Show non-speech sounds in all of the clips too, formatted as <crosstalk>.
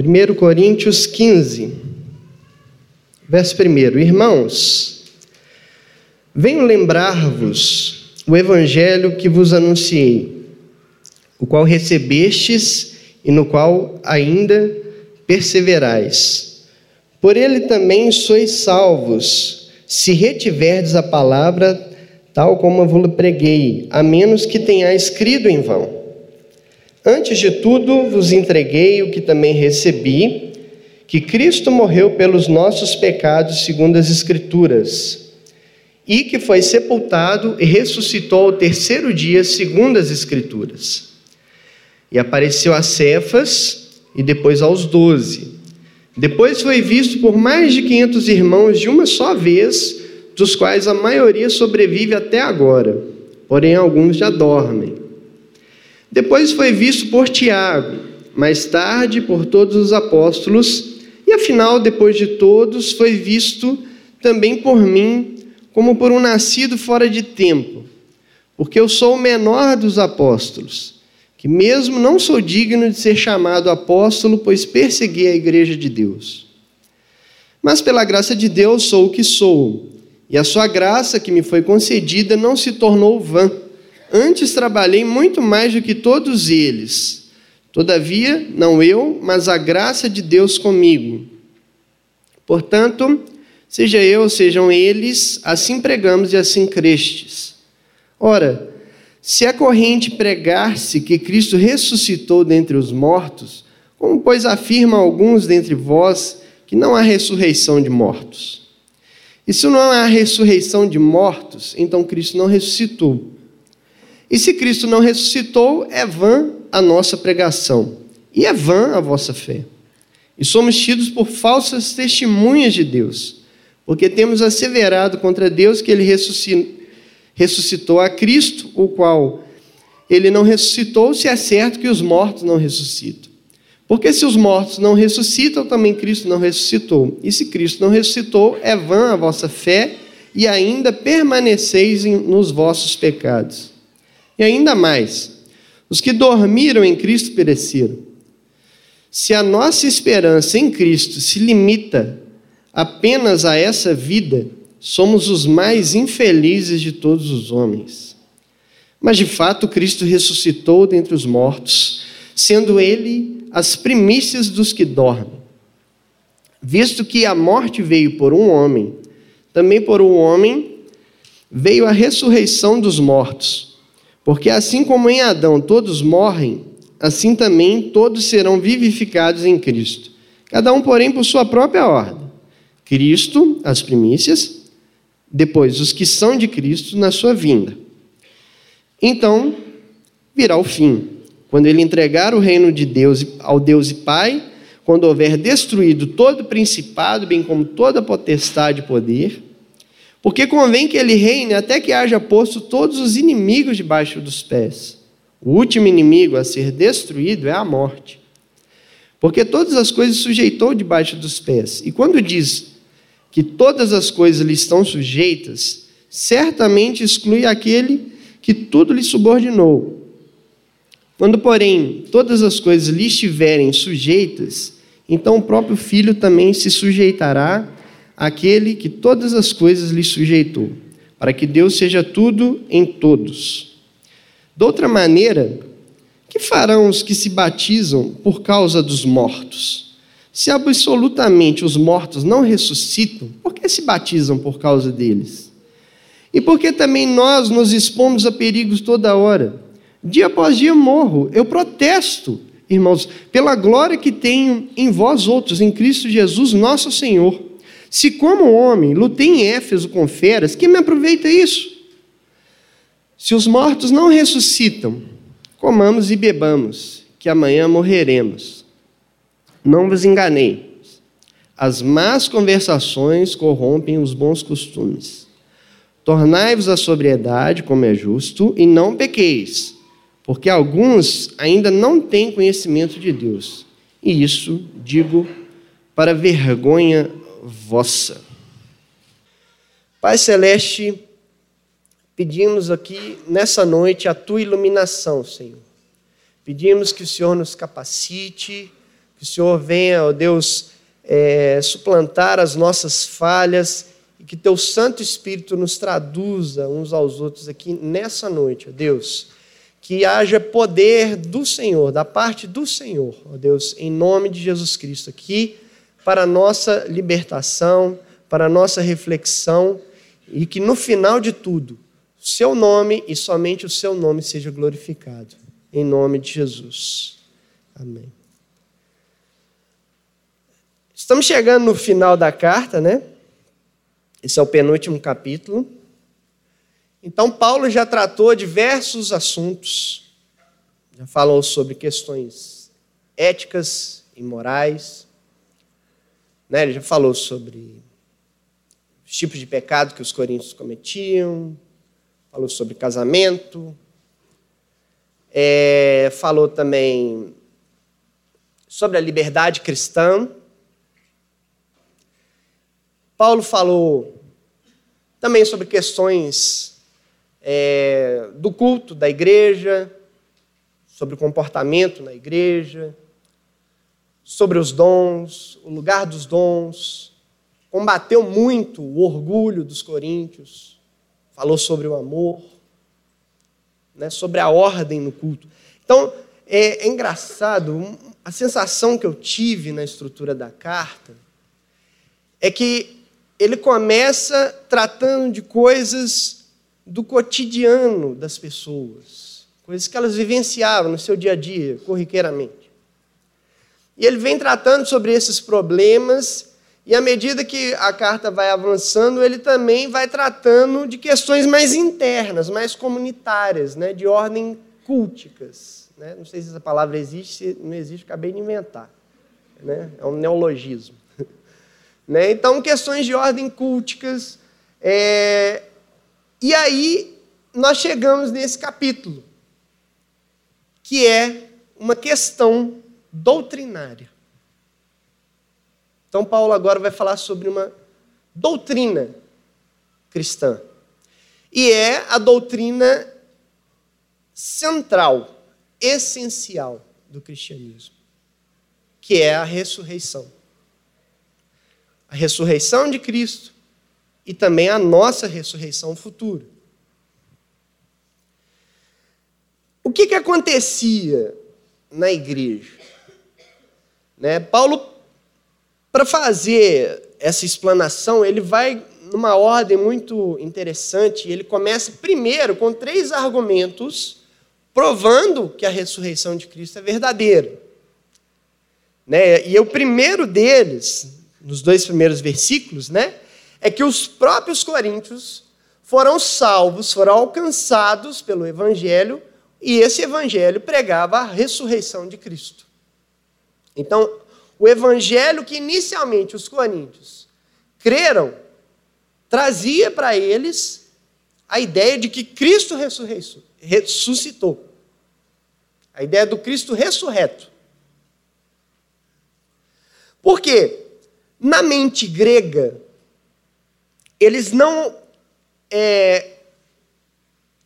1 Coríntios 15, verso 1. Irmãos, venho lembrar-vos o evangelho que vos anunciei, o qual recebestes e no qual ainda perseverais. Por ele também sois salvos, se retiverdes a palavra tal como eu vos preguei, a menos que tenhais escrito em vão. Antes de tudo, vos entreguei o que também recebi, que Cristo morreu pelos nossos pecados, segundo as Escrituras, e que foi sepultado e ressuscitou ao terceiro dia, segundo as Escrituras. E apareceu a Cefas e depois aos doze. Depois foi visto por mais de quinhentos irmãos de uma só vez, dos quais a maioria sobrevive até agora, porém alguns já dormem. Depois foi visto por Tiago, mais tarde por todos os apóstolos, e afinal, depois de todos, foi visto também por mim, como por um nascido fora de tempo, porque eu sou o menor dos apóstolos, que mesmo não sou digno de ser chamado apóstolo, pois persegui a igreja de Deus. Mas pela graça de Deus sou o que sou, e a sua graça que me foi concedida não se tornou vã. Antes trabalhei muito mais do que todos eles. Todavia, não eu, mas a graça de Deus comigo. Portanto, seja eu, sejam eles, assim pregamos e assim crestes. Ora, se é corrente pregar-se que Cristo ressuscitou dentre os mortos, como pois afirma alguns dentre vós que não há ressurreição de mortos? E se não há ressurreição de mortos, então Cristo não ressuscitou. E se Cristo não ressuscitou, é vã a nossa pregação, e é vã a vossa fé. E somos tidos por falsas testemunhas de Deus, porque temos asseverado contra Deus que ele ressuscitou a Cristo, o qual ele não ressuscitou, se é certo que os mortos não ressuscitam. Porque se os mortos não ressuscitam, também Cristo não ressuscitou. E se Cristo não ressuscitou, é vã a vossa fé e ainda permaneceis nos vossos pecados. E ainda mais, os que dormiram em Cristo pereceram. Se a nossa esperança em Cristo se limita apenas a essa vida, somos os mais infelizes de todos os homens. Mas de fato, Cristo ressuscitou dentre os mortos, sendo ele as primícias dos que dormem. Visto que a morte veio por um homem, também por um homem veio a ressurreição dos mortos. Porque assim como em Adão todos morrem, assim também todos serão vivificados em Cristo. Cada um, porém, por sua própria ordem. Cristo, as primícias, depois os que são de Cristo na sua vinda. Então, virá o fim, quando ele entregar o reino de Deus ao Deus e Pai, quando houver destruído todo principado, bem como toda potestade e poder, porque convém que ele reine até que haja posto todos os inimigos debaixo dos pés. O último inimigo a ser destruído é a morte. Porque todas as coisas sujeitou debaixo dos pés. E quando diz que todas as coisas lhe estão sujeitas, certamente exclui aquele que tudo lhe subordinou. Quando, porém, todas as coisas lhe estiverem sujeitas, então o próprio filho também se sujeitará aquele que todas as coisas lhe sujeitou, para que Deus seja tudo em todos. De outra maneira, que farão os que se batizam por causa dos mortos? Se absolutamente os mortos não ressuscitam, por que se batizam por causa deles? E por que também nós nos expomos a perigos toda hora? Dia após dia morro, eu protesto, irmãos, pela glória que tenho em vós outros, em Cristo Jesus, nosso Senhor. Se, como homem, lutei em Éfeso com feras, que me aproveita isso? Se os mortos não ressuscitam, comamos e bebamos, que amanhã morreremos. Não vos enganei. As más conversações corrompem os bons costumes. Tornai-vos a sobriedade, como é justo, e não pequeis, porque alguns ainda não têm conhecimento de Deus. E isso digo para vergonha vossa. Pai Celeste, pedimos aqui nessa noite a tua iluminação, Senhor. Pedimos que o Senhor nos capacite, que o Senhor venha, ó Deus, é, suplantar as nossas falhas e que teu Santo Espírito nos traduza uns aos outros aqui nessa noite, ó Deus. Que haja poder do Senhor, da parte do Senhor, ó Deus, em nome de Jesus Cristo, aqui para a nossa libertação, para a nossa reflexão e que no final de tudo, o seu nome e somente o seu nome seja glorificado. Em nome de Jesus. Amém. Estamos chegando no final da carta, né? Esse é o penúltimo capítulo. Então, Paulo já tratou diversos assuntos, já falou sobre questões éticas e morais, né? ele já falou sobre os tipos de pecado que os coríntios cometiam, falou sobre casamento, é, falou também sobre a liberdade cristã. Paulo falou também sobre questões é, do culto da igreja, sobre o comportamento na igreja, sobre os dons, o lugar dos dons. Combateu muito o orgulho dos coríntios, falou sobre o amor, né, sobre a ordem no culto. Então, é, é engraçado, a sensação que eu tive na estrutura da carta é que ele começa tratando de coisas do cotidiano das pessoas, coisas que elas vivenciavam no seu dia a dia, corriqueiramente. E ele vem tratando sobre esses problemas e à medida que a carta vai avançando, ele também vai tratando de questões mais internas, mais comunitárias, né, de ordem culticas. Né? Não sei se essa palavra existe, se não existe, acabei de inventar. Né? É um neologismo. <laughs> né? Então, questões de ordem culticas. É... E aí, nós chegamos nesse capítulo, que é uma questão doutrinária. Então, Paulo agora vai falar sobre uma doutrina cristã. E é a doutrina central, essencial do cristianismo, que é a ressurreição. A ressurreição de Cristo e também a nossa ressurreição futura. O que, que acontecia na igreja? Né? Paulo para fazer essa explanação, ele vai numa ordem muito interessante. Ele começa primeiro com três argumentos provando que a ressurreição de Cristo é verdadeira. Né? E o primeiro deles, nos dois primeiros versículos, né, é que os próprios coríntios foram salvos, foram alcançados pelo Evangelho, e esse Evangelho pregava a ressurreição de Cristo. Então, o evangelho que inicialmente os coríntios creram, trazia para eles a ideia de que Cristo ressuscitou. A ideia do Cristo ressurreto. Por quê? Na mente grega, eles não é,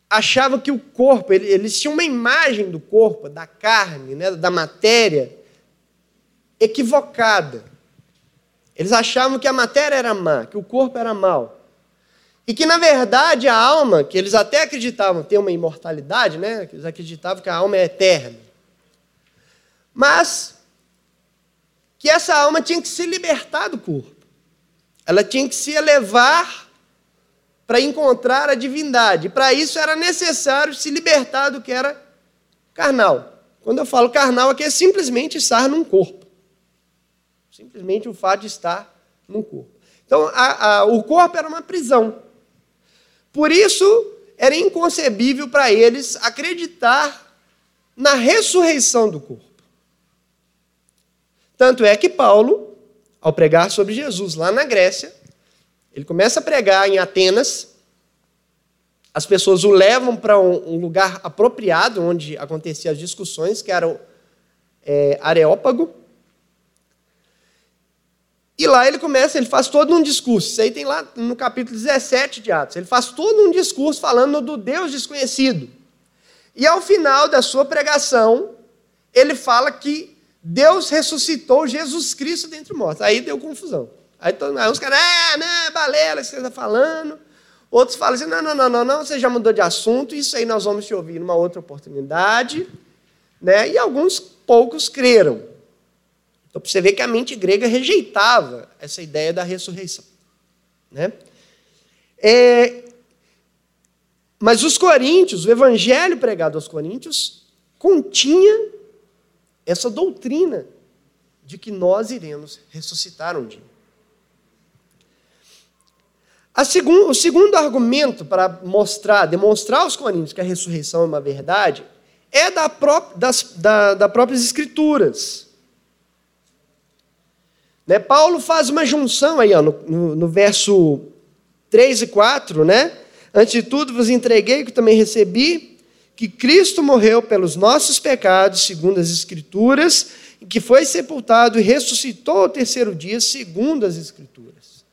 achavam que o corpo, eles tinham uma imagem do corpo, da carne, né, da matéria, equivocada. Eles achavam que a matéria era má, que o corpo era mau. E que, na verdade, a alma, que eles até acreditavam ter uma imortalidade, né? eles acreditavam que a alma é eterna. Mas que essa alma tinha que se libertar do corpo. Ela tinha que se elevar para encontrar a divindade. Para isso era necessário se libertar do que era carnal. Quando eu falo carnal, aqui é simplesmente estar num corpo. Simplesmente o fato de estar no corpo. Então, a, a, o corpo era uma prisão. Por isso, era inconcebível para eles acreditar na ressurreição do corpo. Tanto é que Paulo, ao pregar sobre Jesus lá na Grécia, ele começa a pregar em Atenas, as pessoas o levam para um, lugar apropriado, onde aconteciam as discussões, que era o é, Areópago, e lá ele começa, ele faz todo um discurso. Isso aí tem lá no capítulo 17 de Atos. Ele faz todo um discurso falando do Deus desconhecido. E ao final da sua pregação, ele fala que Deus ressuscitou Jesus Cristo dentre os mortos. Aí deu confusão. Aí, aí uns caras, é, né, balela que você está falando. Outros falam assim: não, não, não, não, não, você já mudou de assunto, isso aí nós vamos te ouvir numa outra oportunidade. Né? E alguns poucos creram. Então, você ver que a mente grega rejeitava essa ideia da ressurreição. Né? É, mas os coríntios, o evangelho pregado aos coríntios, continha essa doutrina de que nós iremos ressuscitar um dia. Segun, o segundo argumento para mostrar, demonstrar aos coríntios que a ressurreição é uma verdade, é da, pró das, da, da próprias escrituras. Né? Paulo faz uma junção aí ó, no, no, no verso 3 e 4, né? Antes de tudo vos entreguei que também recebi, que Cristo morreu pelos nossos pecados, segundo as Escrituras, e que foi sepultado e ressuscitou ao terceiro dia, segundo as Escrituras.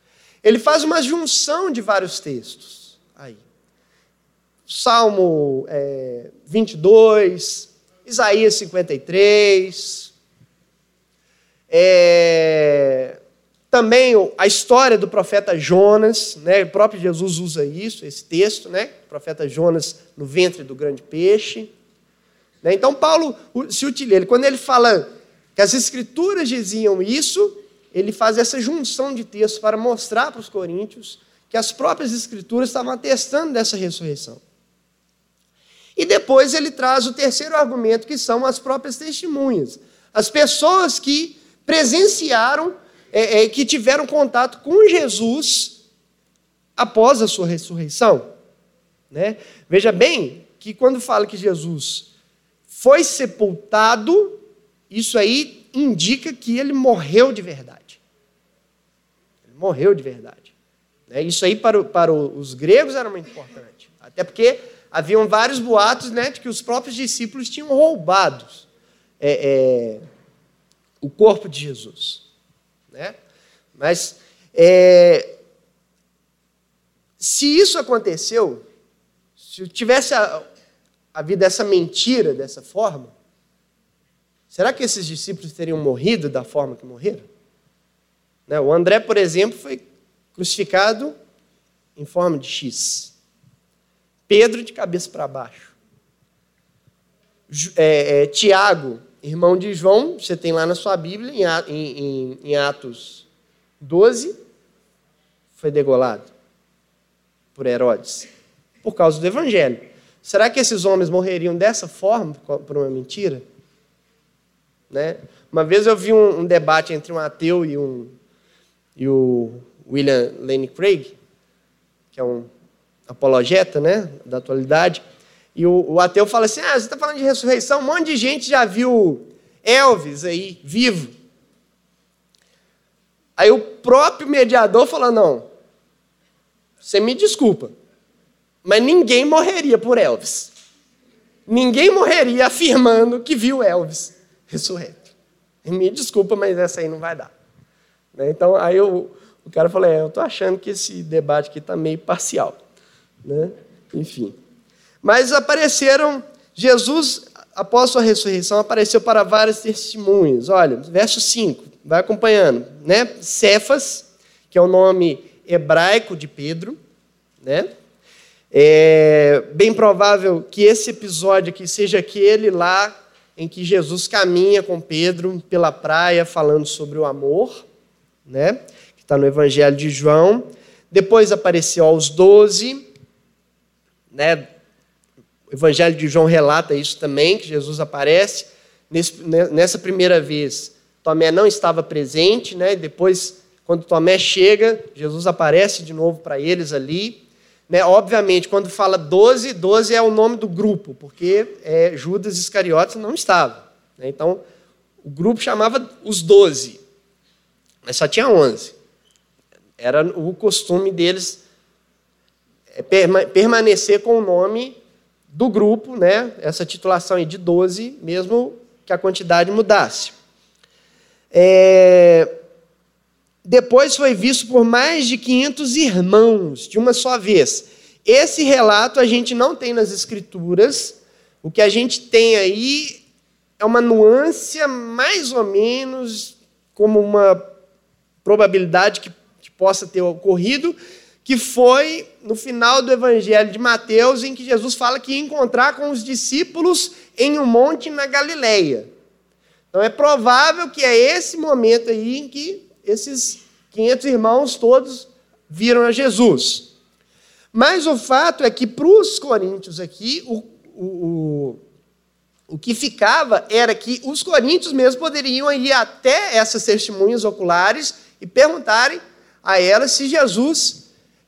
Ele faz uma junção de vários textos aí. Salmo é, 22, Isaías 53, é, também a história do profeta Jonas, né? o próprio Jesus usa isso, esse texto, né? o profeta Jonas no ventre do grande peixe. Né? Então, Paulo se utiliza, ele, quando ele fala que as escrituras diziam isso, ele faz essa junção de textos para mostrar para os coríntios que as próprias escrituras estavam atestando dessa ressurreição. E depois ele traz o terceiro argumento, que são as próprias testemunhas. As pessoas que presenciaram é, é, que tiveram contato com Jesus após a sua ressurreição. Né? Veja bem que quando fala que Jesus foi sepultado, isso aí indica que ele morreu de verdade. Ele morreu de verdade. Né? Isso aí para, para os gregos era muito importante. Até porque haviam vários boatos né, de que os próprios discípulos tinham roubado é, é, o corpo de Jesus. Né? Mas é, se isso aconteceu, se tivesse havido essa mentira dessa forma, será que esses discípulos teriam morrido da forma que morreram? Né? O André, por exemplo, foi crucificado em forma de X. Pedro de cabeça para baixo. É, é, Tiago irmão de João, você tem lá na sua Bíblia, em, Atos 12, foi degolado por Herodes, por causa do Evangelho. Será que esses homens morreriam dessa forma, por uma mentira? Né? Uma vez eu vi um, um debate entre um ateu e, um, e o William Lane Craig, que é um apologeta né, da atualidade, e o, o ateu fala assim: ah, você está falando de ressurreição, um monte de gente já viu Elvis aí, vivo. Aí o próprio mediador fala: não, você me desculpa, mas ninguém morreria por Elvis. Ninguém morreria afirmando que viu Elvis ressurreto. Me desculpa, mas essa aí não vai dar. Né? Então, aí o, cara falou: é, eu estou achando que esse debate aqui está meio parcial. Né? Enfim. Mas apareceram, Jesus, após sua ressurreição, apareceu para várias testemunhas. Olha, verso 5, vai acompanhando. Né? Cefas, que é o nome hebraico de Pedro. Né? É bem provável que esse episódio aqui seja aquele lá em que Jesus caminha com Pedro pela praia falando sobre o amor, né? que está no Evangelho de João. Depois apareceu aos doze, né? Evangelho de João relata isso também, que Jesus aparece. nessa primeira vez, Tomé não estava presente, né? depois, quando Tomé chega, Jesus aparece de novo para eles ali. Né? Obviamente, quando fala 12, 12 é o nome do grupo, porque é, Judas Iscariotes não estava. Né? Então, o grupo chamava os 12, mas só tinha 11. Era o costume deles é, permanecer com o nome do grupo, né, essa titulação aí de 12, mesmo que a quantidade mudasse. É... Depois foi visto por mais de 500 irmãos, de uma só vez. Esse relato a gente não tem nas Escrituras, o que a gente tem aí é uma nuance mais ou menos como uma probabilidade que, que possa ter ocorrido, que foi no final do Evangelho de Mateus, em que Jesus fala que ia encontrar com os discípulos em um monte na Galileia. Então é provável que é esse momento aí em que esses 500 irmãos todos viram a Jesus. Mas o fato é que para os coríntios aqui, o, o, o, o que ficava era que os coríntios mesmo poderiam ir até essas testemunhas oculares e perguntarem a elas se Jesus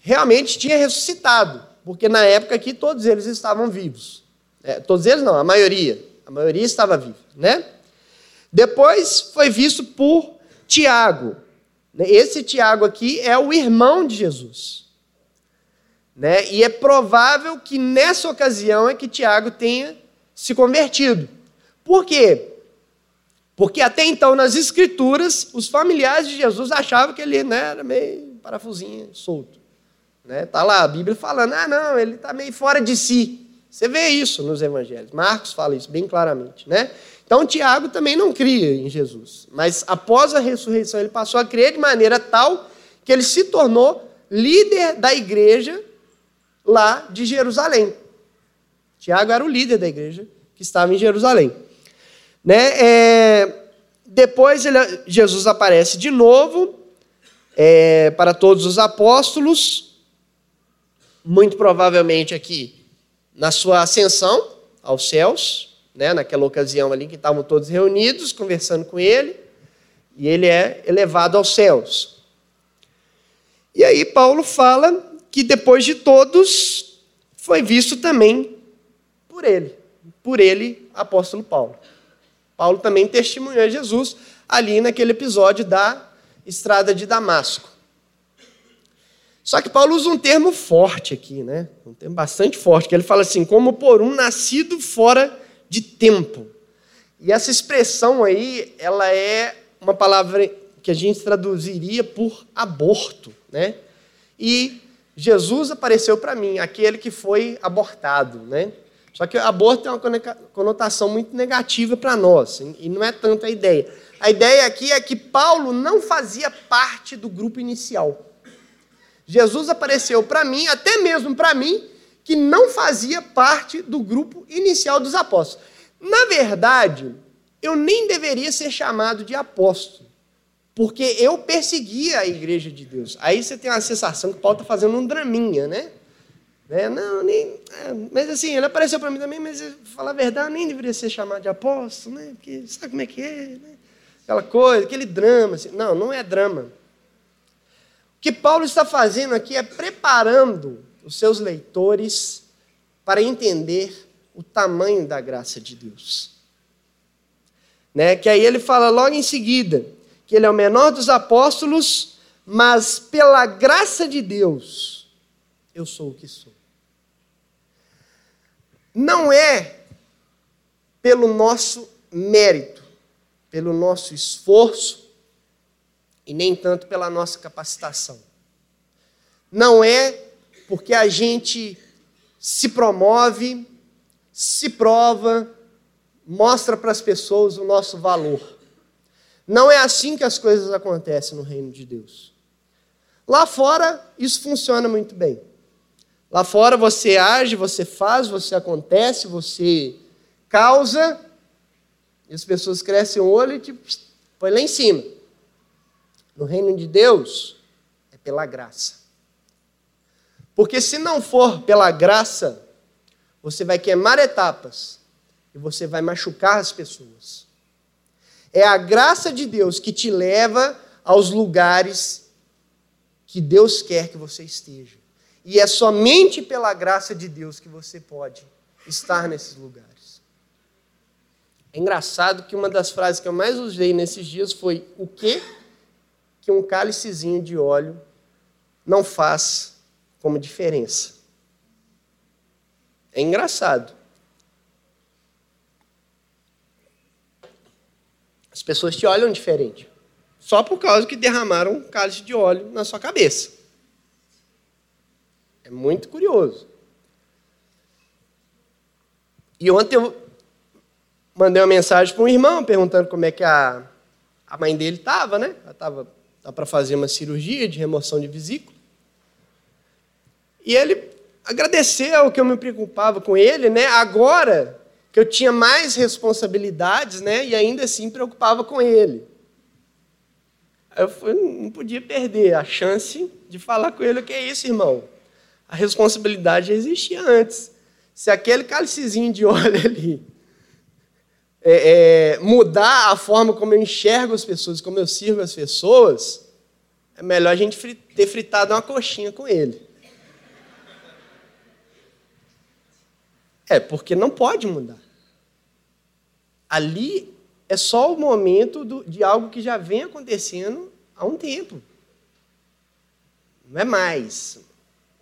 realmente tinha ressuscitado, porque na época aqui todos eles estavam vivos. É, todos eles não, a maioria. A maioria estava viva, né? Depois foi visto por Tiago. Esse Tiago aqui é o irmão de Jesus. Né? E é provável que nessa ocasião é que Tiago tenha se convertido. Por quê? Porque até então, nas Escrituras, os familiares de Jesus achavam que ele né, era meio parafusinho solto. Né? Tá lá a Bíblia falando, ah, não, ele está meio fora de si. Você vê isso nos evangelhos. Marcos fala isso bem claramente, né? Então Tiago também não cria em Jesus, mas após a ressurreição ele passou a crer de maneira tal que ele se tornou líder da igreja lá de Jerusalém. Tiago era o líder da igreja que estava em Jerusalém. Né? É, depois ele, Jesus aparece de novo é, para todos os apóstolos, muito provavelmente aqui na sua ascensão aos céus, né, naquela ocasião ali que estavam todos reunidos conversando com ele, e ele é elevado aos céus. E aí Paulo fala que depois de todos foi visto também por ele, por ele, apóstolo Paulo. Paulo também testemunhou Jesus ali naquele episódio da estrada de Damasco. Só que Paulo usa um termo forte aqui, né? Um termo bastante forte, que ele fala assim, como por um nascido fora de tempo. E essa expressão aí, ela é uma palavra que a gente traduziria por aborto, né? E Jesus apareceu para mim, aquele que foi abortado, né? Só que aborto tem uma conotação muito negativa para nós, e não é tanto a ideia. A ideia aqui é que Paulo não fazia parte do grupo inicial. Jesus apareceu para mim, até mesmo para mim, que não fazia parte do grupo inicial dos apóstolos. Na verdade, eu nem deveria ser chamado de apóstolo, porque eu perseguia a igreja de Deus. Aí você tem a sensação que Paulo está fazendo um draminha, né? É, não, nem. É, mas assim, ele apareceu para mim também, mas falar a verdade, nem deveria ser chamado de apóstolo, né? Porque sabe como é que é, né? Aquela coisa, aquele drama. Assim. Não, não é drama que Paulo está fazendo aqui é preparando os seus leitores para entender o tamanho da graça de Deus. Né? Que aí ele fala logo em seguida que ele é o menor dos apóstolos, mas pela graça de Deus eu sou o que sou. Não é pelo nosso mérito, pelo nosso esforço, e nem tanto pela nossa capacitação. Não é porque a gente se promove, se prova, mostra para as pessoas o nosso valor. Não é assim que as coisas acontecem no reino de Deus. Lá fora, isso funciona muito bem. Lá fora você age, você faz, você acontece, você causa, e as pessoas crescem o olho e te põe lá em cima. No reino de Deus, é pela graça. Porque se não for pela graça, você vai queimar etapas e você vai machucar as pessoas. É a graça de Deus que te leva aos lugares que Deus quer que você esteja. E é somente pela graça de Deus que você pode estar nesses lugares. É engraçado que uma das frases que eu mais usei nesses dias foi: O que que um cálicezinho de óleo não faz como diferença. É engraçado. As pessoas te olham diferente. Só por causa que derramaram um cálice de óleo na sua cabeça. É muito curioso. E ontem eu mandei uma mensagem para um irmão perguntando como é que a, a mãe dele estava, né? Ela estava para fazer uma cirurgia de remoção de vesícula. E ele agradeceu que eu me preocupava com ele, né? Agora que eu tinha mais responsabilidades, né? E ainda assim preocupava com ele. Eu fui, não podia perder a chance de falar com ele o que é isso, irmão. A responsabilidade já existia antes. Se aquele cálicezinho de <laughs> óleo ali é, é, mudar a forma como eu enxergo as pessoas, como eu sirvo as pessoas, é melhor a gente ter fritado uma coxinha com ele. É, porque não pode mudar. Ali é só o momento do, de algo que já vem acontecendo há um tempo. Não é mais.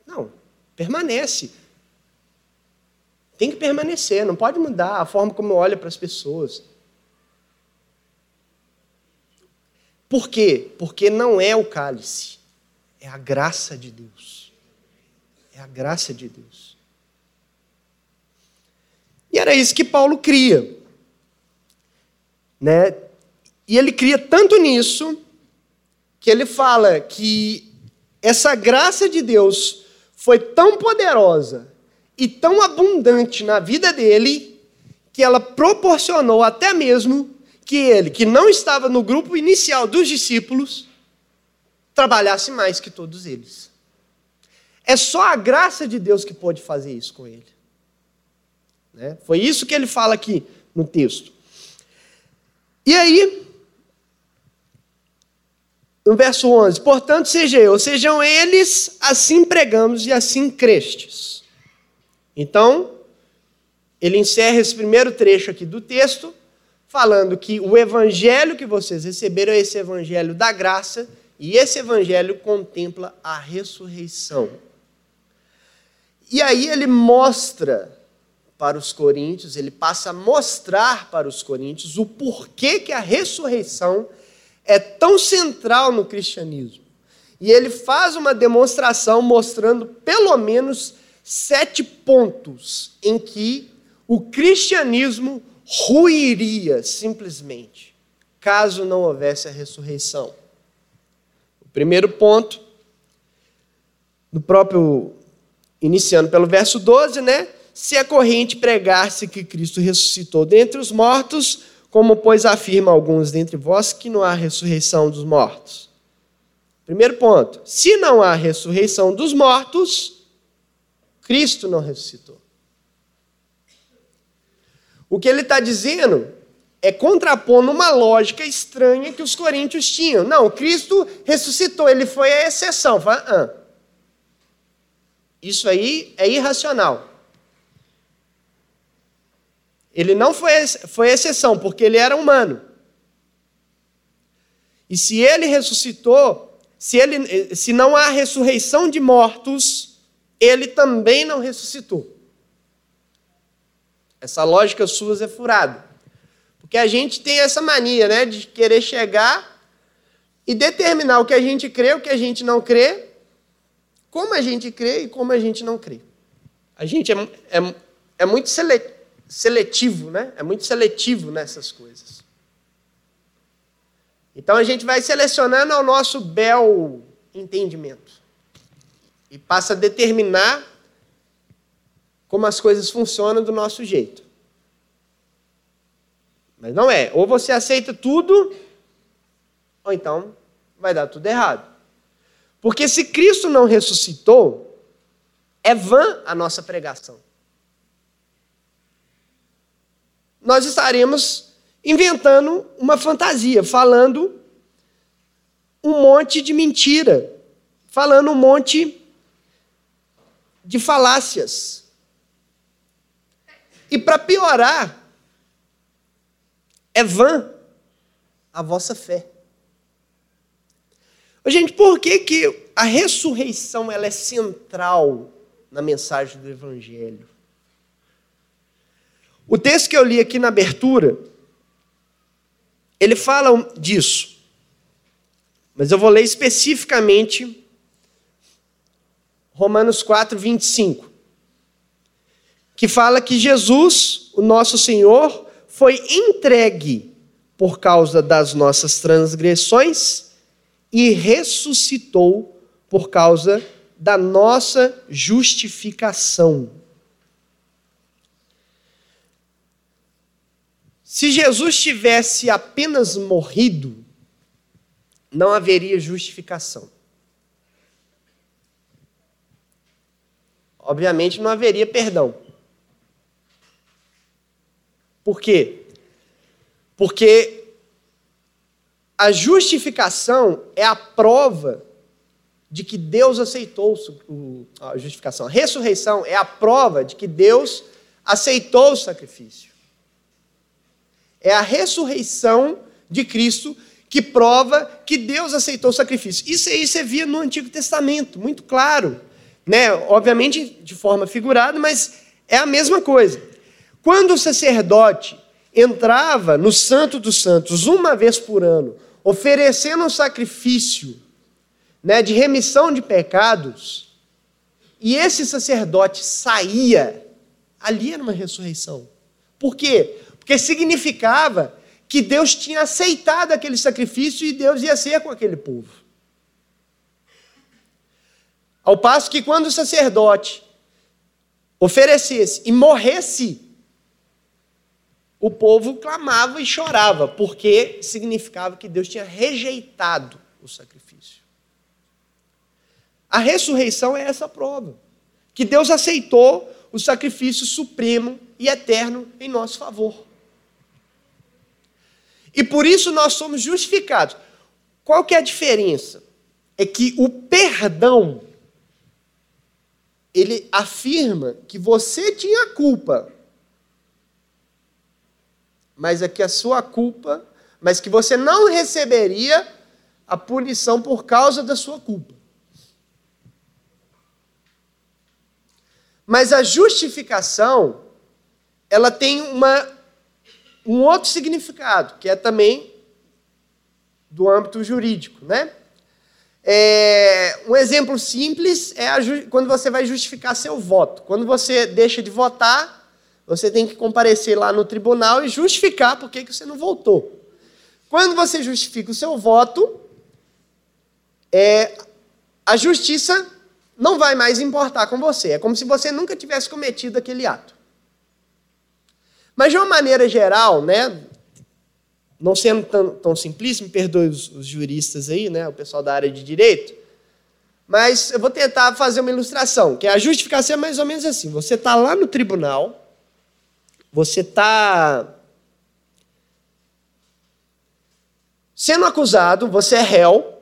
Não, permanece. Tem que permanecer, não pode mudar a forma como olha para as pessoas. Por quê? Porque não é o cálice, é a graça de Deus. É a graça de Deus. E era isso que Paulo cria. Né? E ele cria tanto nisso que ele fala que essa graça de Deus foi tão poderosa e tão abundante na vida dele que ela proporcionou até mesmo que ele, que não estava no grupo inicial dos discípulos, trabalhasse mais que todos eles. É só a graça de Deus que pôde fazer isso com ele. Né? Foi isso que ele fala aqui no texto. E aí, no verso 11: Portanto, seja eu, sejam eles, assim pregamos e assim crestes. Então, ele encerra esse primeiro trecho aqui do texto, falando que o evangelho que vocês receberam é esse evangelho da graça, e esse evangelho contempla a ressurreição. E aí ele mostra para os coríntios, ele passa a mostrar para os coríntios o porquê que a ressurreição é tão central no cristianismo. E ele faz uma demonstração mostrando pelo menos sete pontos em que o cristianismo ruiria simplesmente, caso não houvesse a ressurreição. O primeiro ponto, no próprio, iniciando pelo verso 12, né? Se a corrente pregar-se que Cristo ressuscitou dentre os mortos, como, pois, afirma alguns dentre vós que não há ressurreição dos mortos? Primeiro ponto: se não há ressurreição dos mortos, Cristo não ressuscitou. O que ele está dizendo é contrapondo uma lógica estranha que os coríntios tinham. Não, Cristo ressuscitou, ele foi a exceção. Fala, ah, isso aí é irracional. Ele não foi, foi exceção, porque ele era humano. E se ele ressuscitou, se, ele, se não há ressurreição de mortos, ele também não ressuscitou. Essa lógica sua é furada. Porque a gente tem essa mania né, de querer chegar e determinar o que a gente crê, o que a gente não crê, como a gente crê e como a gente não crê. A gente é, é, é muito seletivo né? É muito seletivo nessas coisas. Então a gente vai selecionando ao nosso bel entendimento e passa a determinar como as coisas funcionam do nosso jeito. Mas não é. Ou você aceita tudo, ou então vai dar tudo errado. Porque se Cristo não ressuscitou, é vã a nossa pregação. nós estaremos inventando uma fantasia, falando um monte de mentira, falando um monte de falácias. E para piorar, é vã a vossa fé. Gente, por que, que a ressurreição ela é central na mensagem do Evangelho? O texto que eu li aqui na abertura, ele fala disso. Mas eu vou ler especificamente Romanos 4, 25. Que fala que Jesus, o nosso Senhor, foi entregue por causa das nossas transgressões e ressuscitou por causa da nossa justificação. Se Jesus tivesse apenas morrido, não haveria justificação. Obviamente não haveria perdão. Por quê? Porque a justificação é a prova de que Deus aceitou a justificação. A ressurreição é a prova de que Deus aceitou o sacrifício. É a ressurreição de Cristo que prova que Deus aceitou o sacrifício. Isso aí você via no Antigo Testamento, muito claro. Né? Obviamente de forma figurada, mas é a mesma coisa. Quando o sacerdote entrava no Santo dos Santos uma vez por ano, oferecendo um sacrifício né, de remissão de pecados, e esse sacerdote saía, ali era uma ressurreição. Por quê? Porque significava que Deus tinha aceitado aquele sacrifício e Deus ia ser com aquele povo. Ao passo que quando o sacerdote oferecesse e morresse, o povo clamava e chorava, porque significava que Deus tinha rejeitado o sacrifício. A ressurreição é essa prova, que Deus aceitou o sacrifício supremo e eterno em nosso favor. E por isso nós somos justificados. Qual que é a diferença? É que o perdão ele afirma que você tinha culpa, mas é que a sua culpa, mas que você não receberia a punição por causa da sua culpa. Mas a justificação, ela tem uma um outro significado, que é também do âmbito jurídico, né? É, um exemplo simples é quando você vai justificar seu voto. Quando você deixa de votar, você tem que comparecer lá no tribunal e justificar por que você não votou. Quando você justifica o seu voto, é, a justiça não vai mais importar com você. É como se você nunca tivesse cometido aquele ato. Mas de uma maneira geral, né, não sendo tão, tão simples, me perdoe os, os, juristas aí, né, o pessoal da área de direito, mas eu vou tentar fazer uma ilustração, que a justificação é mais ou menos assim: você está lá no tribunal, você está sendo acusado, você é réu,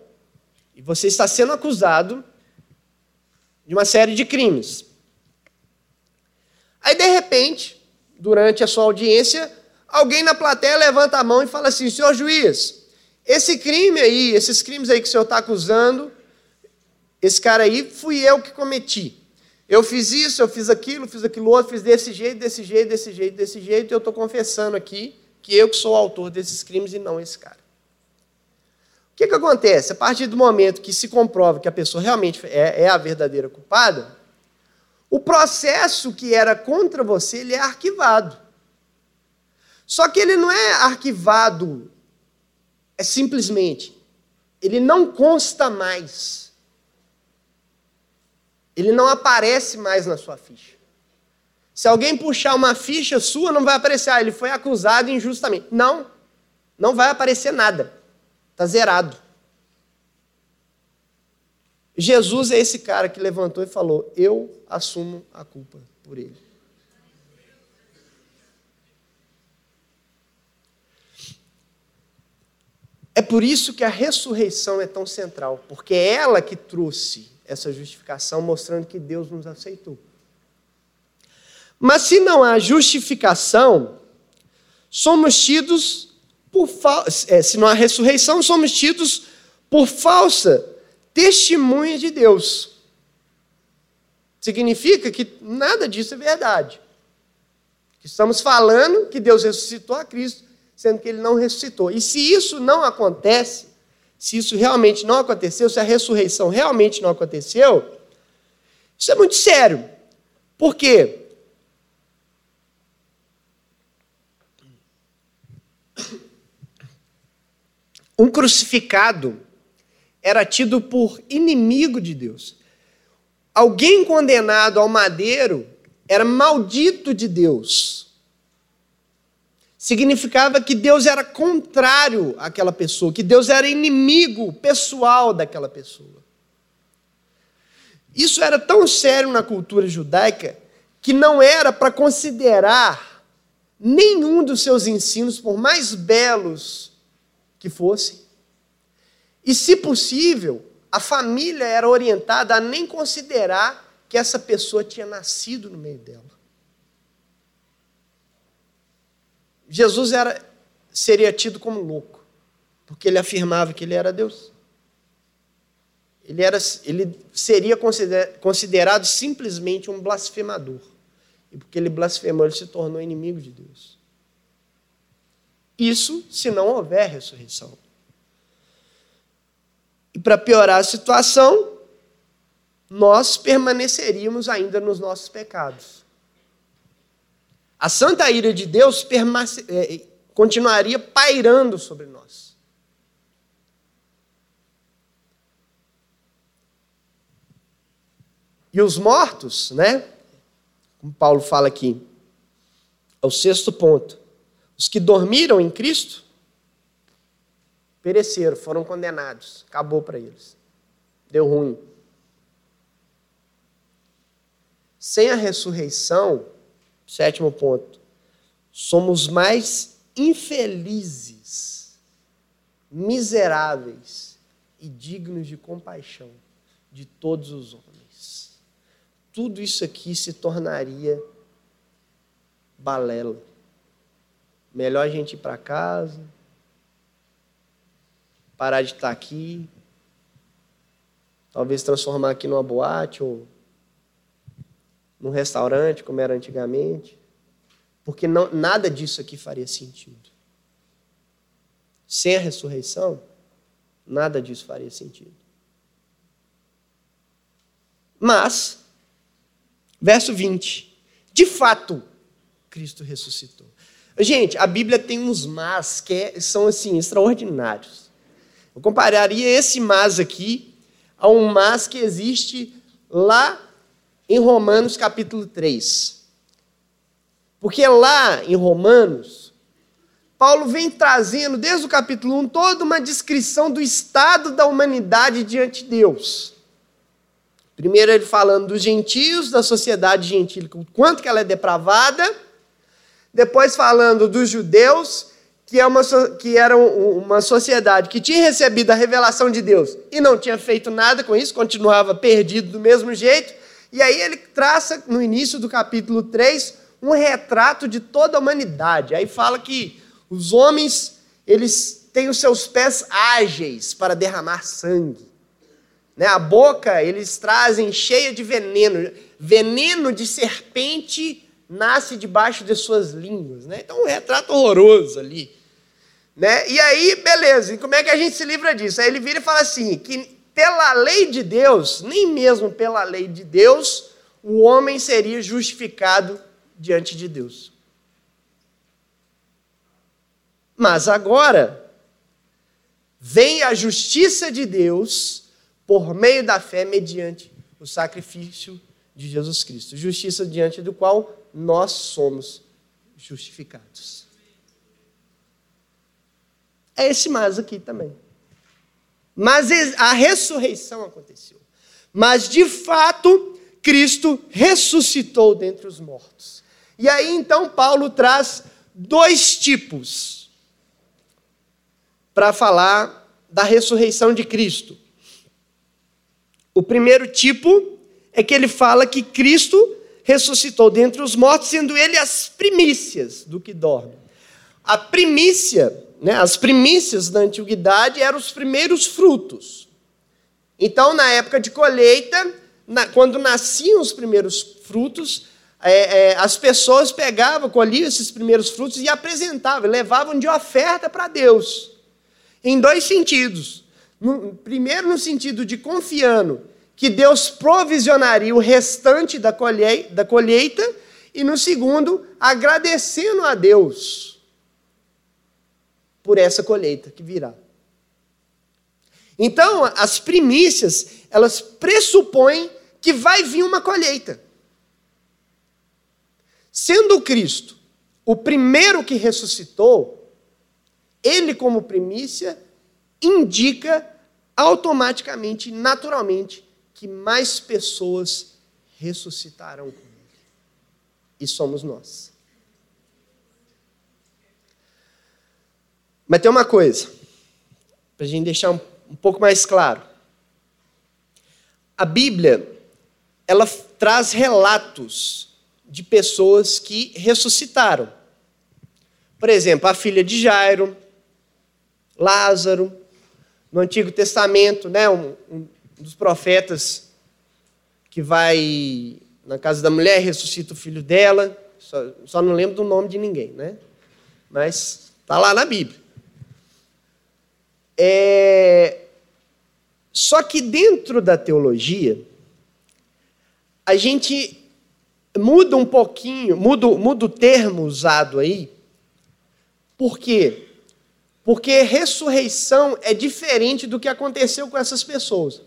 e você está sendo acusado de uma série de crimes. Aí, de repente, durante a sua audiência, alguém na plateia levanta a mão e fala assim: senhor juiz, esse crime aí, esses crimes aí que o senhor está acusando, esse cara aí, fui eu que cometi. Eu fiz isso, eu fiz aquilo, fiz aquilo outro, fiz desse jeito, desse jeito, desse jeito, desse jeito, e eu estou confessando aqui que eu que sou o autor desses crimes e não esse cara. O que, que acontece? A partir do momento que se comprova que a pessoa realmente é, é a verdadeira culpada, o processo que era contra você, ele é arquivado. Só que ele não é arquivado é simplesmente, ele não consta mais. Ele não aparece mais na sua ficha. Se alguém puxar uma ficha sua, não vai aparecer, ah, ele foi acusado injustamente. Não, não vai aparecer nada. Está zerado. Jesus é esse cara que levantou e falou: Eu assumo a culpa por ele. É por isso que a ressurreição é tão central, porque é ela que trouxe essa justificação, mostrando que Deus nos aceitou. Mas se não há justificação, somos tidos por é, se não há ressurreição, somos tidos por falsa testemunha de Deus. Significa que nada disso é verdade. Estamos falando que Deus ressuscitou a Cristo, sendo que ele não ressuscitou. E se isso não acontece, se isso realmente não aconteceu, se a ressurreição realmente não aconteceu, isso é muito sério. Por quê? Um crucificado era tido por inimigo de Deus. Alguém condenado ao madeiro era maldito de Deus. Significava que Deus era contrário àquela pessoa, que Deus era inimigo pessoal daquela pessoa. Isso era tão sério na cultura judaica que não era para considerar nenhum dos seus ensinos, por mais belos que fossem. E, se possível, a família era orientada a nem considerar que essa pessoa tinha nascido no meio dela. Jesus era, seria tido como louco, porque ele afirmava que ele era Deus. Ele, era, ele seria considerado simplesmente um blasfemador. E porque ele blasfemou, ele se tornou inimigo de Deus. Isso se não houver ressurreição. E para piorar a situação, nós permaneceríamos ainda nos nossos pecados. A santa ira de Deus é, continuaria pairando sobre nós. E os mortos, né? Como Paulo fala aqui, é o sexto ponto. Os que dormiram em Cristo pereceram, foram condenados. Acabou para eles. Deu ruim. Sem a ressurreição, sétimo ponto, somos mais infelizes, miseráveis e dignos de compaixão de todos os homens. Tudo isso aqui se tornaria balela. Melhor a gente ir para casa, parar de estar aqui, talvez transformar aqui numa boate ou num restaurante, como era antigamente, porque não, nada disso aqui faria sentido. Sem a ressurreição, nada disso faria sentido. Mas, verso 20, de fato, Cristo ressuscitou. Gente, a Bíblia tem uns mas que são assim extraordinários. Eu compararia esse mas aqui a um mas que existe lá em Romanos capítulo 3. Porque lá em Romanos, Paulo vem trazendo, desde o capítulo 1, toda uma descrição do estado da humanidade diante de Deus. Primeiro ele falando dos gentios, da sociedade gentil, o quanto que ela é depravada. Depois falando dos judeus, que, é uma, que era uma sociedade que tinha recebido a revelação de Deus e não tinha feito nada com isso, continuava perdido do mesmo jeito. E aí ele traça, no início do capítulo 3, um retrato de toda a humanidade. Aí fala que os homens, eles têm os seus pés ágeis para derramar sangue. Né? A boca, eles trazem cheia de veneno. Veneno de serpente nasce debaixo de suas línguas. Né? Então, um retrato horroroso ali. Né? E aí, beleza, e como é que a gente se livra disso? Aí ele vira e fala assim: que pela lei de Deus, nem mesmo pela lei de Deus, o homem seria justificado diante de Deus. Mas agora, vem a justiça de Deus por meio da fé, mediante o sacrifício de Jesus Cristo. Justiça diante do qual nós somos justificados. É esse mas aqui também. Mas a ressurreição aconteceu. Mas de fato, Cristo ressuscitou dentre os mortos. E aí então Paulo traz dois tipos para falar da ressurreição de Cristo. O primeiro tipo é que ele fala que Cristo ressuscitou dentre os mortos, sendo ele as primícias do que dorme. A primícia né, as primícias da antiguidade eram os primeiros frutos. Então, na época de colheita, na, quando nasciam os primeiros frutos, é, é, as pessoas pegavam, colhiam esses primeiros frutos e apresentavam, levavam de oferta para Deus. Em dois sentidos. No, primeiro, no sentido de confiando que Deus provisionaria o restante da da colheita e no segundo, agradecendo a Deus por essa colheita que virá. Então, as primícias, elas pressupõem que vai vir uma colheita. Sendo Cristo o primeiro que ressuscitou, ele, como primícia, indica automaticamente, naturalmente, que mais pessoas ressuscitarão com ele. E somos nós. Mas tem uma coisa, para a gente deixar um, um pouco mais claro. A Bíblia, ela traz relatos de pessoas que ressuscitaram. Por exemplo, a filha de Jairo, Lázaro, no Antigo Testamento, né, um, um dos profetas que vai na casa da mulher, ressuscita o filho dela, só, só não lembro do nome de ninguém, né? Mas está lá na Bíblia. É... Só que dentro da teologia, a gente muda um pouquinho, muda, muda o termo usado aí. Por quê? Porque ressurreição é diferente do que aconteceu com essas pessoas.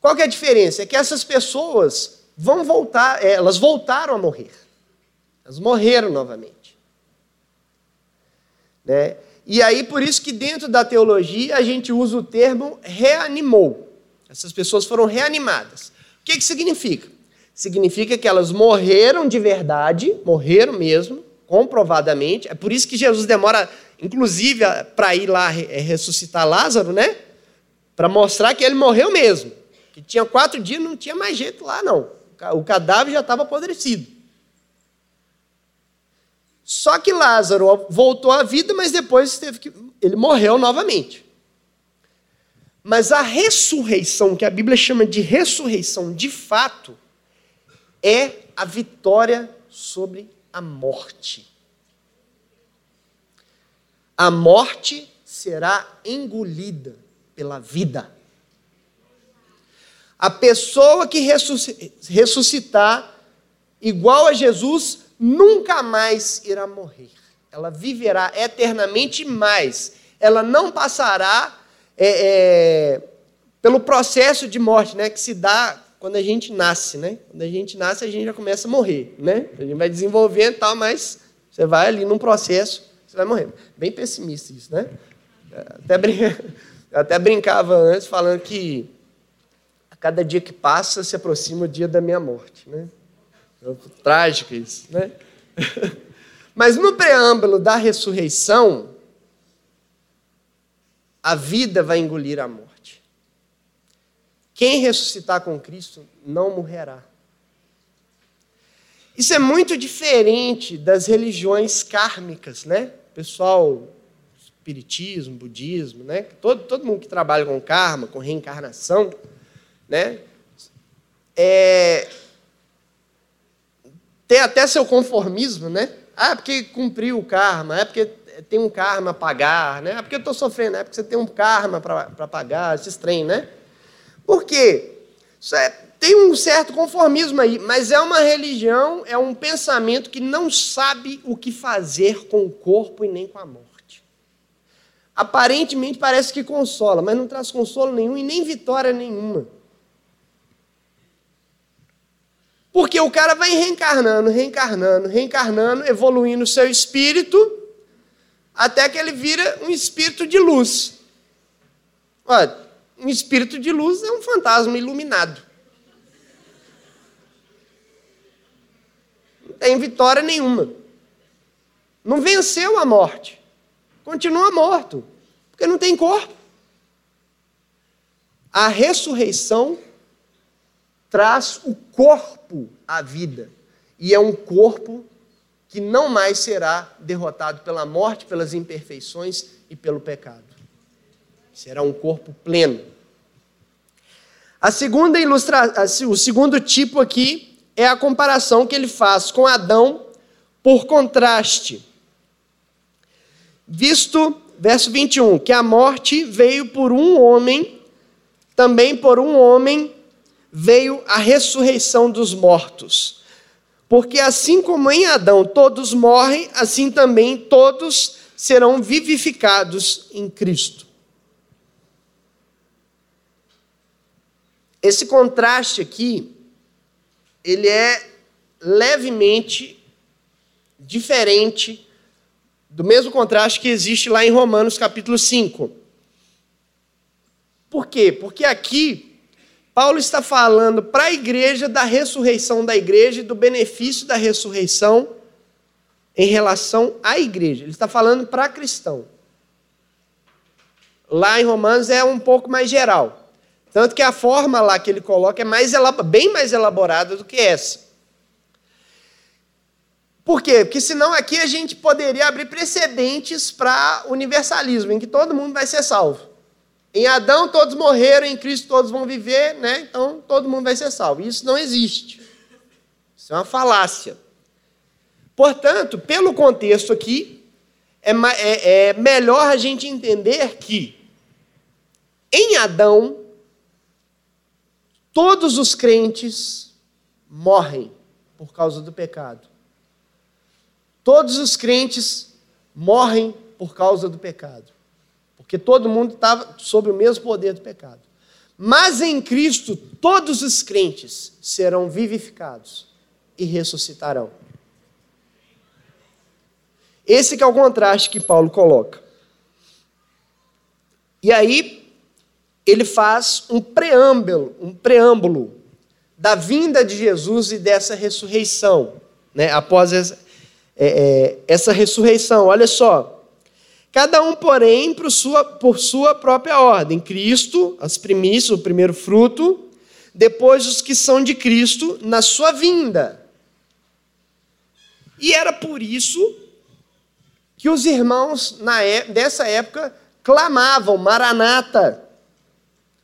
Qual que é a diferença? É que essas pessoas vão voltar, é, elas voltaram a morrer. Elas morreram novamente. Né? E aí, por isso que dentro da teologia a gente usa o termo reanimou. Essas pessoas foram reanimadas. O que, que significa? Significa que elas morreram de verdade, morreram mesmo, comprovadamente. É por isso que Jesus demora, inclusive, para ir lá é, ressuscitar Lázaro, né? Para mostrar que ele morreu mesmo. Que tinha quatro dias, não tinha mais jeito lá, não. O cadáver já estava apodrecido. Só que Lázaro voltou à vida, mas depois teve que. Ele morreu novamente. Mas a ressurreição, que a Bíblia chama de ressurreição de fato, é a vitória sobre a morte. A morte será engolida pela vida. A pessoa que ressuscitar igual a Jesus nunca mais irá morrer. Ela viverá eternamente mais. Ela não passará é, é, pelo processo de morte né, que se dá quando a gente nasce, né? Quando a gente nasce, a gente já começa a morrer, né? A gente vai desenvolvendo tal, mas você vai ali num processo, você vai morrer. Bem pessimista isso, né? Até, brin... <laughs> até brincava antes falando que a cada dia que passa se aproxima o dia da minha morte, né? Trágico isso, né? <laughs> Mas no preâmbulo da ressurreição, a vida vai engolir a morte. Quem ressuscitar com Cristo não morrerá. Isso é muito diferente das religiões kármicas, né? Pessoal, espiritismo, budismo, né? Todo, todo mundo que trabalha com karma, com reencarnação, né? É, tem até seu conformismo, né? Ah, é porque cumpriu o karma, é porque tem um karma a pagar, né? É porque eu estou sofrendo, é porque você tem um karma para pagar, esses trem, né? Por quê? É, tem um certo conformismo aí, mas é uma religião, é um pensamento que não sabe o que fazer com o corpo e nem com a morte. Aparentemente parece que consola, mas não traz consolo nenhum e nem vitória nenhuma. Porque o cara vai reencarnando, reencarnando, reencarnando, evoluindo o seu espírito, até que ele vira um espírito de luz. Olha, um espírito de luz é um fantasma iluminado. Não tem vitória nenhuma. Não venceu a morte. Continua morto, porque não tem corpo. A ressurreição traz o corpo à vida. E é um corpo que não mais será derrotado pela morte, pelas imperfeições e pelo pecado. Será um corpo pleno. A segunda ilustração, o segundo tipo aqui é a comparação que ele faz com Adão por contraste. Visto, verso 21, que a morte veio por um homem, também por um homem veio a ressurreição dos mortos. Porque assim como em Adão todos morrem, assim também todos serão vivificados em Cristo. Esse contraste aqui, ele é levemente diferente do mesmo contraste que existe lá em Romanos capítulo 5. Por quê? Porque aqui Paulo está falando para a igreja da ressurreição da igreja e do benefício da ressurreição em relação à igreja. Ele está falando para cristão. Lá em Romanos é um pouco mais geral. Tanto que a forma lá que ele coloca é mais bem mais elaborada do que essa. Por quê? Porque senão aqui a gente poderia abrir precedentes para universalismo, em que todo mundo vai ser salvo. Em Adão todos morreram, em Cristo todos vão viver, né? Então todo mundo vai ser salvo. Isso não existe. Isso é uma falácia. Portanto, pelo contexto aqui, é, é, é melhor a gente entender que em Adão todos os crentes morrem por causa do pecado. Todos os crentes morrem por causa do pecado. Porque todo mundo estava sob o mesmo poder do pecado. Mas em Cristo, todos os crentes serão vivificados e ressuscitarão. Esse é o contraste que Paulo coloca. E aí ele faz um preâmbulo, um preâmbulo da vinda de Jesus e dessa ressurreição, né? Após essa, é, é, essa ressurreição. Olha só. Cada um, porém, por sua, por sua própria ordem. Cristo, as primícias, o primeiro fruto, depois os que são de Cristo na sua vinda. E era por isso que os irmãos na é, dessa época clamavam: Maranata,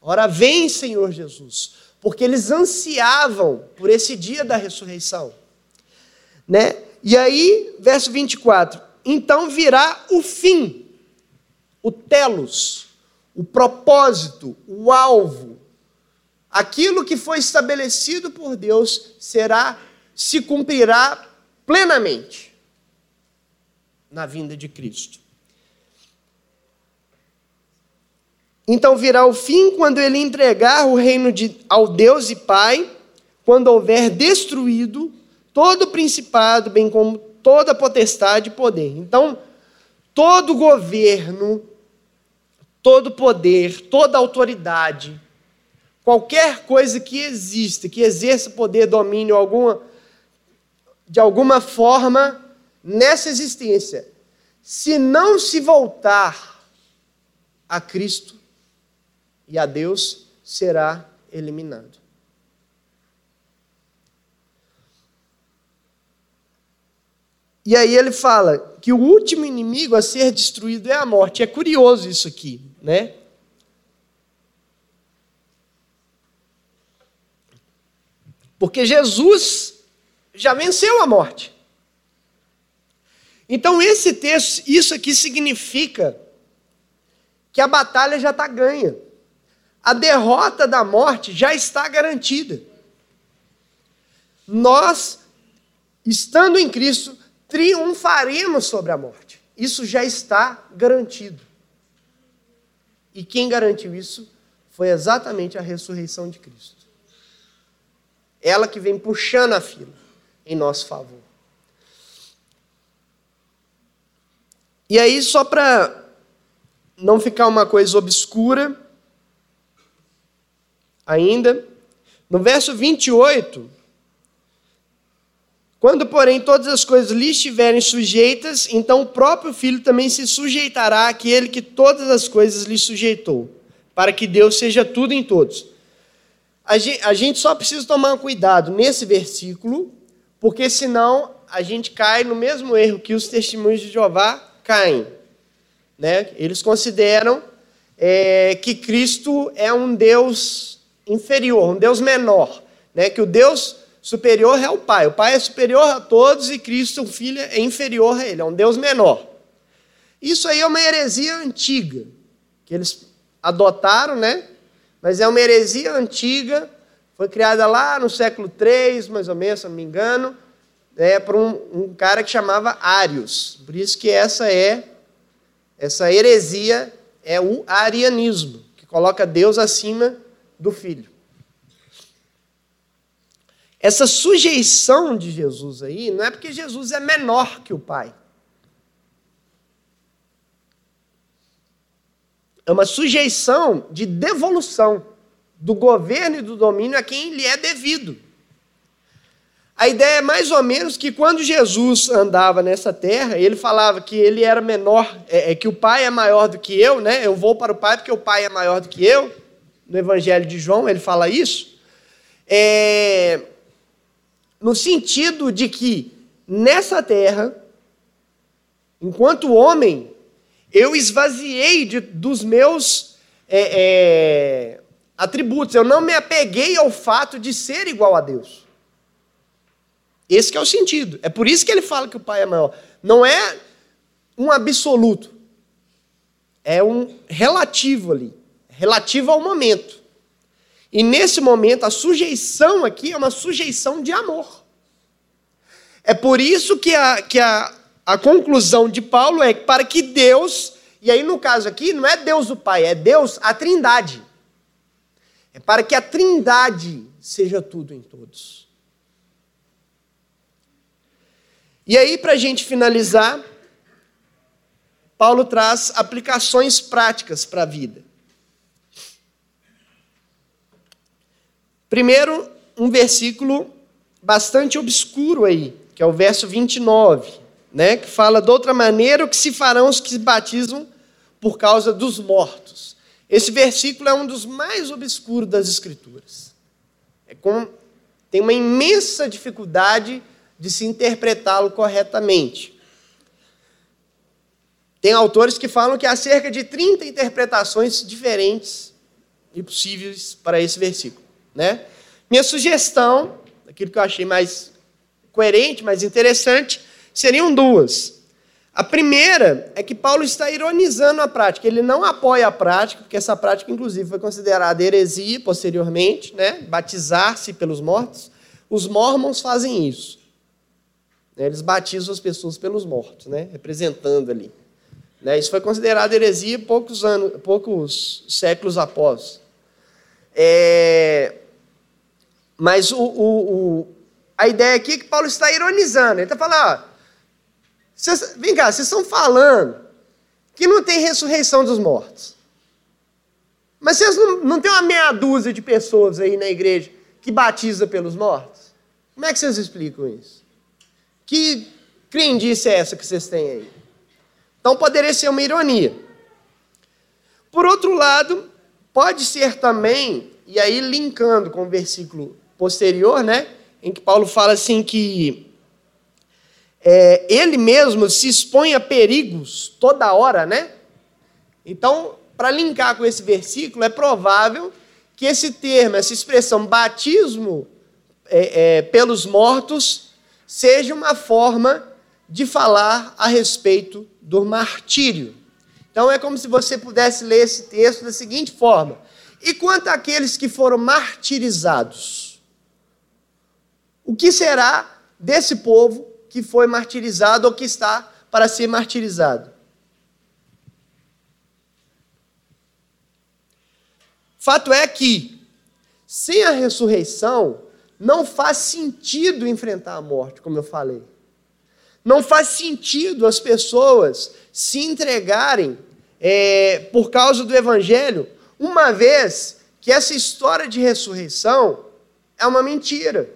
ora vem, Senhor Jesus, porque eles ansiavam por esse dia da ressurreição. Né? E aí, verso 24: então virá o fim, o telos, o propósito, o alvo. Aquilo que foi estabelecido por Deus será, se cumprirá plenamente na vinda de Cristo. Então virá o fim quando ele entregar o reino de, ao Deus e Pai, quando houver destruído todo o principado, bem como toda potestade e poder. Então, todo governo, todo poder, toda autoridade, qualquer coisa que exista, que exerça poder, domínio alguma, de alguma forma nessa existência, se não se voltar a Cristo e a Deus, será eliminado. E aí ele fala que o último inimigo a ser destruído é a morte. É curioso isso aqui, né? Porque Jesus já venceu a morte. Então esse texto, isso aqui significa que a batalha já está ganha. A derrota da morte já está garantida. Nós, estando em Cristo, triunfaremos sobre a morte. Isso já está garantido. E quem garantiu isso foi exatamente a ressurreição de Cristo. Ela que vem puxando a fila em nosso favor. E aí, só para não ficar uma coisa obscura, ainda, no verso 28, quando, porém, todas as coisas lhe estiverem sujeitas, então o próprio Filho também se sujeitará àquele que todas as coisas lhe sujeitou, para que Deus seja tudo em todos. A gente só precisa tomar cuidado nesse versículo, porque senão a gente cai no mesmo erro que os testemunhos de Jeová caem. Né? Eles consideram é, que Cristo é um Deus inferior, um Deus menor, né? que o Deus superior é o Pai. O Pai é superior a todos e Cristo, o Filho, é inferior a ele, é um Deus menor. Isso aí é uma heresia antiga, que eles adotaram, né? Mas é uma heresia antiga, foi criada lá no século III, mais ou menos, se não me engano, é, por um, um cara que chamava Arius. Por isso que essa é, essa heresia é o arianismo, que coloca Deus acima do Filho. Essa sujeição de Jesus aí não é porque Jesus é menor que o Pai. É uma sujeição de devolução do governo e do domínio a quem lhe é devido. A ideia é mais ou menos que quando Jesus andava nessa terra, ele falava que ele era menor, é, é, que o Pai é maior do que eu, né? Eu vou para o Pai porque o Pai é maior do que eu. No Evangelho de João ele fala isso. É, no sentido de que nessa terra, enquanto homem, eu esvaziei de, dos meus é, é, atributos. Eu não me apeguei ao fato de ser igual a Deus. Esse é o sentido. É por isso que ele fala que o Pai é maior. Não é um absoluto. É um relativo ali. Relativo ao momento. E nesse momento, a sujeição aqui é uma sujeição de amor. É por isso que a, que a, a conclusão de Paulo é que para que Deus, e aí no caso aqui, não é Deus o Pai, é Deus a Trindade. É para que a Trindade seja tudo em todos. E aí, para a gente finalizar, Paulo traz aplicações práticas para a vida. Primeiro, um versículo bastante obscuro aí, que é o verso 29, né, que fala de outra maneira o que se farão os que se batizam por causa dos mortos. Esse versículo é um dos mais obscuros das Escrituras. É com, tem uma imensa dificuldade de se interpretá-lo corretamente. Tem autores que falam que há cerca de 30 interpretações diferentes e possíveis para esse versículo. Né? Minha sugestão, aquilo que eu achei mais coerente, mais interessante, seriam duas. A primeira é que Paulo está ironizando a prática. Ele não apoia a prática, porque essa prática, inclusive, foi considerada heresia posteriormente, né? batizar-se pelos mortos. Os mormons fazem isso. Né? Eles batizam as pessoas pelos mortos, né? representando ali. Né? Isso foi considerado heresia poucos anos, poucos séculos após. É... Mas o, o, o, a ideia aqui é que Paulo está ironizando. Ele está falando, ó, vocês, vem cá, vocês estão falando que não tem ressurreição dos mortos. Mas vocês não, não tem uma meia dúzia de pessoas aí na igreja que batiza pelos mortos? Como é que vocês explicam isso? Que crendice é essa que vocês têm aí? Então poderia ser uma ironia. Por outro lado, pode ser também, e aí linkando com o versículo posterior, né, em que Paulo fala assim que é, ele mesmo se expõe a perigos toda hora, né? Então, para linkar com esse versículo, é provável que esse termo, essa expressão batismo é, é, pelos mortos, seja uma forma de falar a respeito do martírio. Então é como se você pudesse ler esse texto da seguinte forma: E quanto àqueles que foram martirizados? O que será desse povo que foi martirizado ou que está para ser martirizado? Fato é que, sem a ressurreição, não faz sentido enfrentar a morte, como eu falei. Não faz sentido as pessoas se entregarem é, por causa do Evangelho, uma vez que essa história de ressurreição é uma mentira.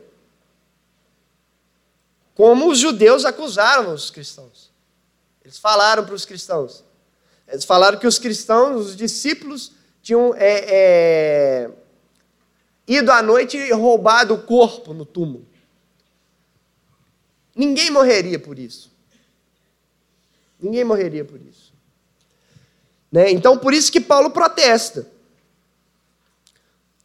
Como os judeus acusaram os cristãos. Eles falaram para os cristãos. Eles falaram que os cristãos, os discípulos, tinham é, é, ido à noite e roubado o corpo no túmulo. Ninguém morreria por isso. Ninguém morreria por isso. Né? Então, por isso que Paulo protesta.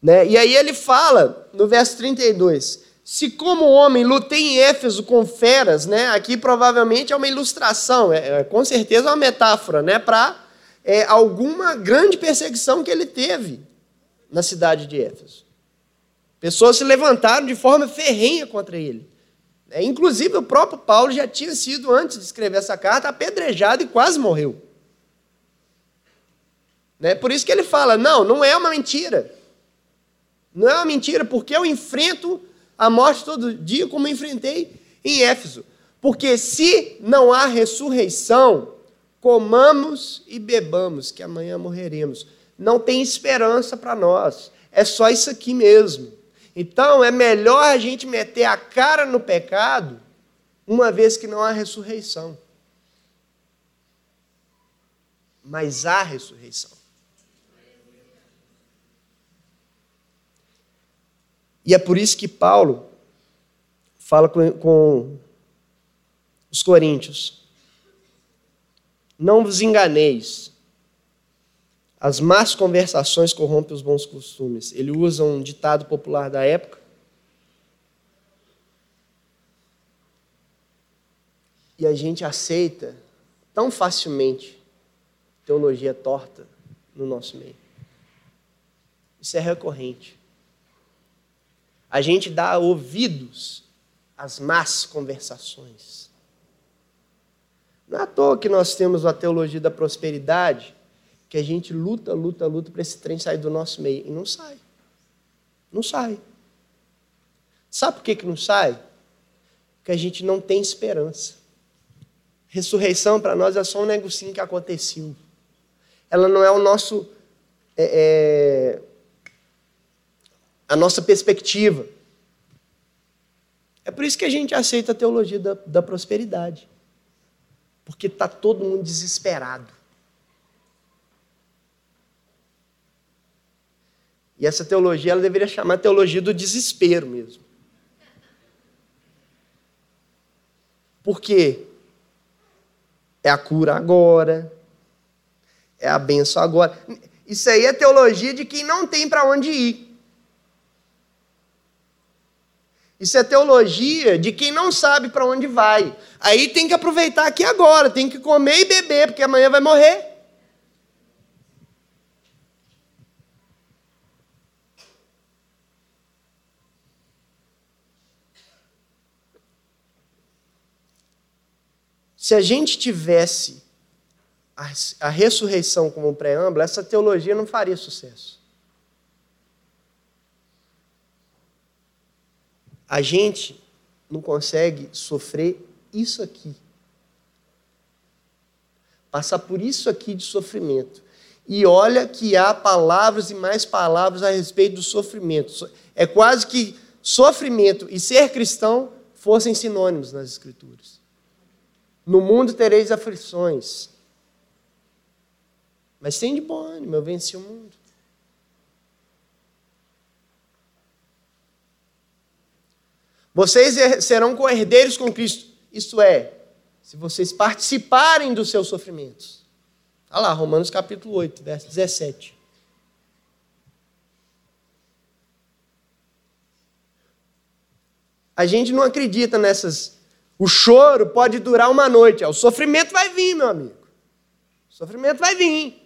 Né? E aí ele fala, no verso 32, se como homem lutei em Éfeso com feras, né? aqui provavelmente é uma ilustração, é, é com certeza uma metáfora, né? para é, alguma grande perseguição que ele teve na cidade de Éfeso. Pessoas se levantaram de forma ferrenha contra ele. É, inclusive, o próprio Paulo já tinha sido, antes de escrever essa carta, apedrejado e quase morreu. Né? Por isso que ele fala: não, não é uma mentira. Não é uma mentira, porque eu enfrento a morte todo dia, como enfrentei em Éfeso. Porque se não há ressurreição, comamos e bebamos, que amanhã morreremos. Não tem esperança para nós. É só isso aqui mesmo. Então é melhor a gente meter a cara no pecado, uma vez que não há ressurreição. Mas há ressurreição. E é por isso que Paulo fala com, com os coríntios: Não vos enganeis, as más conversações corrompem os bons costumes. Ele usa um ditado popular da época. E a gente aceita tão facilmente teologia torta no nosso meio. Isso é recorrente. A gente dá ouvidos às más conversações. Não é à toa que nós temos a teologia da prosperidade, que a gente luta, luta, luta para esse trem sair do nosso meio. E não sai. Não sai. Sabe por que, que não sai? Porque a gente não tem esperança. Ressurreição para nós é só um negocinho que aconteceu. Ela não é o nosso. É, é, a nossa perspectiva. É por isso que a gente aceita a teologia da, da prosperidade. Porque está todo mundo desesperado. E essa teologia ela deveria chamar teologia do desespero mesmo. Por quê? É a cura agora, é a benção agora. Isso aí é teologia de quem não tem para onde ir. Isso é teologia de quem não sabe para onde vai. Aí tem que aproveitar aqui agora, tem que comer e beber, porque amanhã vai morrer. Se a gente tivesse a, ressurreição como preâmbulo, essa teologia não faria sucesso. A gente não consegue sofrer isso aqui. Passar por isso aqui de sofrimento. E olha que há palavras e mais palavras a respeito do sofrimento. É quase que sofrimento e ser cristão fossem sinônimos nas Escrituras. No mundo tereis aflições. Mas tem de bom ânimo, eu venci o mundo. Vocês serão co-herdeiros com Cristo. Isto é, se vocês participarem dos seus sofrimentos. Olha lá, Romanos capítulo 8, verso 17. A gente não acredita nessas o choro pode durar uma noite, o sofrimento vai vir, meu amigo. O sofrimento vai vir.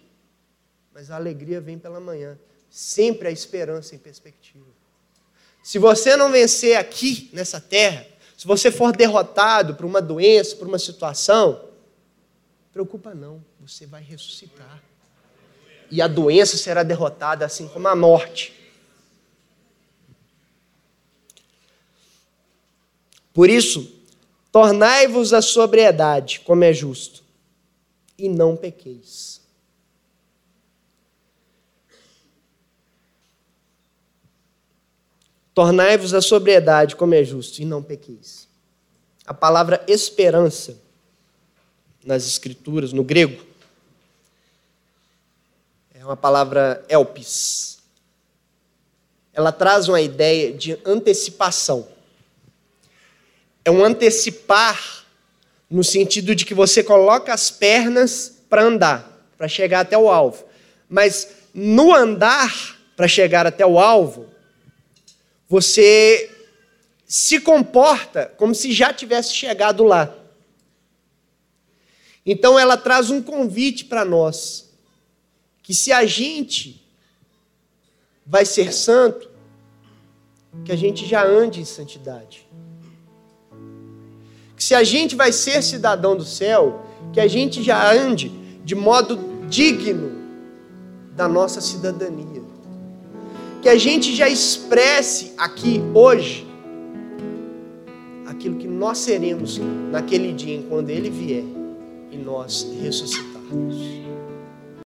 Mas a alegria vem pela manhã. Sempre a esperança em perspectiva. Se você não vencer aqui nessa terra, se você for derrotado por uma doença, por uma situação, preocupa não, você vai ressuscitar. E a doença será derrotada assim como a morte. Por isso, Tornai-vos a sobriedade, como é justo, e não pequeis. Tornai-vos a sobriedade, como é justo, e não pequeis. A palavra esperança, nas Escrituras, no grego, é uma palavra elpis. Ela traz uma ideia de antecipação é um antecipar no sentido de que você coloca as pernas para andar, para chegar até o alvo. Mas no andar para chegar até o alvo, você se comporta como se já tivesse chegado lá. Então ela traz um convite para nós, que se a gente vai ser santo, que a gente já ande em santidade que se a gente vai ser cidadão do céu, que a gente já ande de modo digno da nossa cidadania que a gente já expresse aqui hoje aquilo que nós seremos naquele dia, quando Ele vier e nós ressuscitarmos.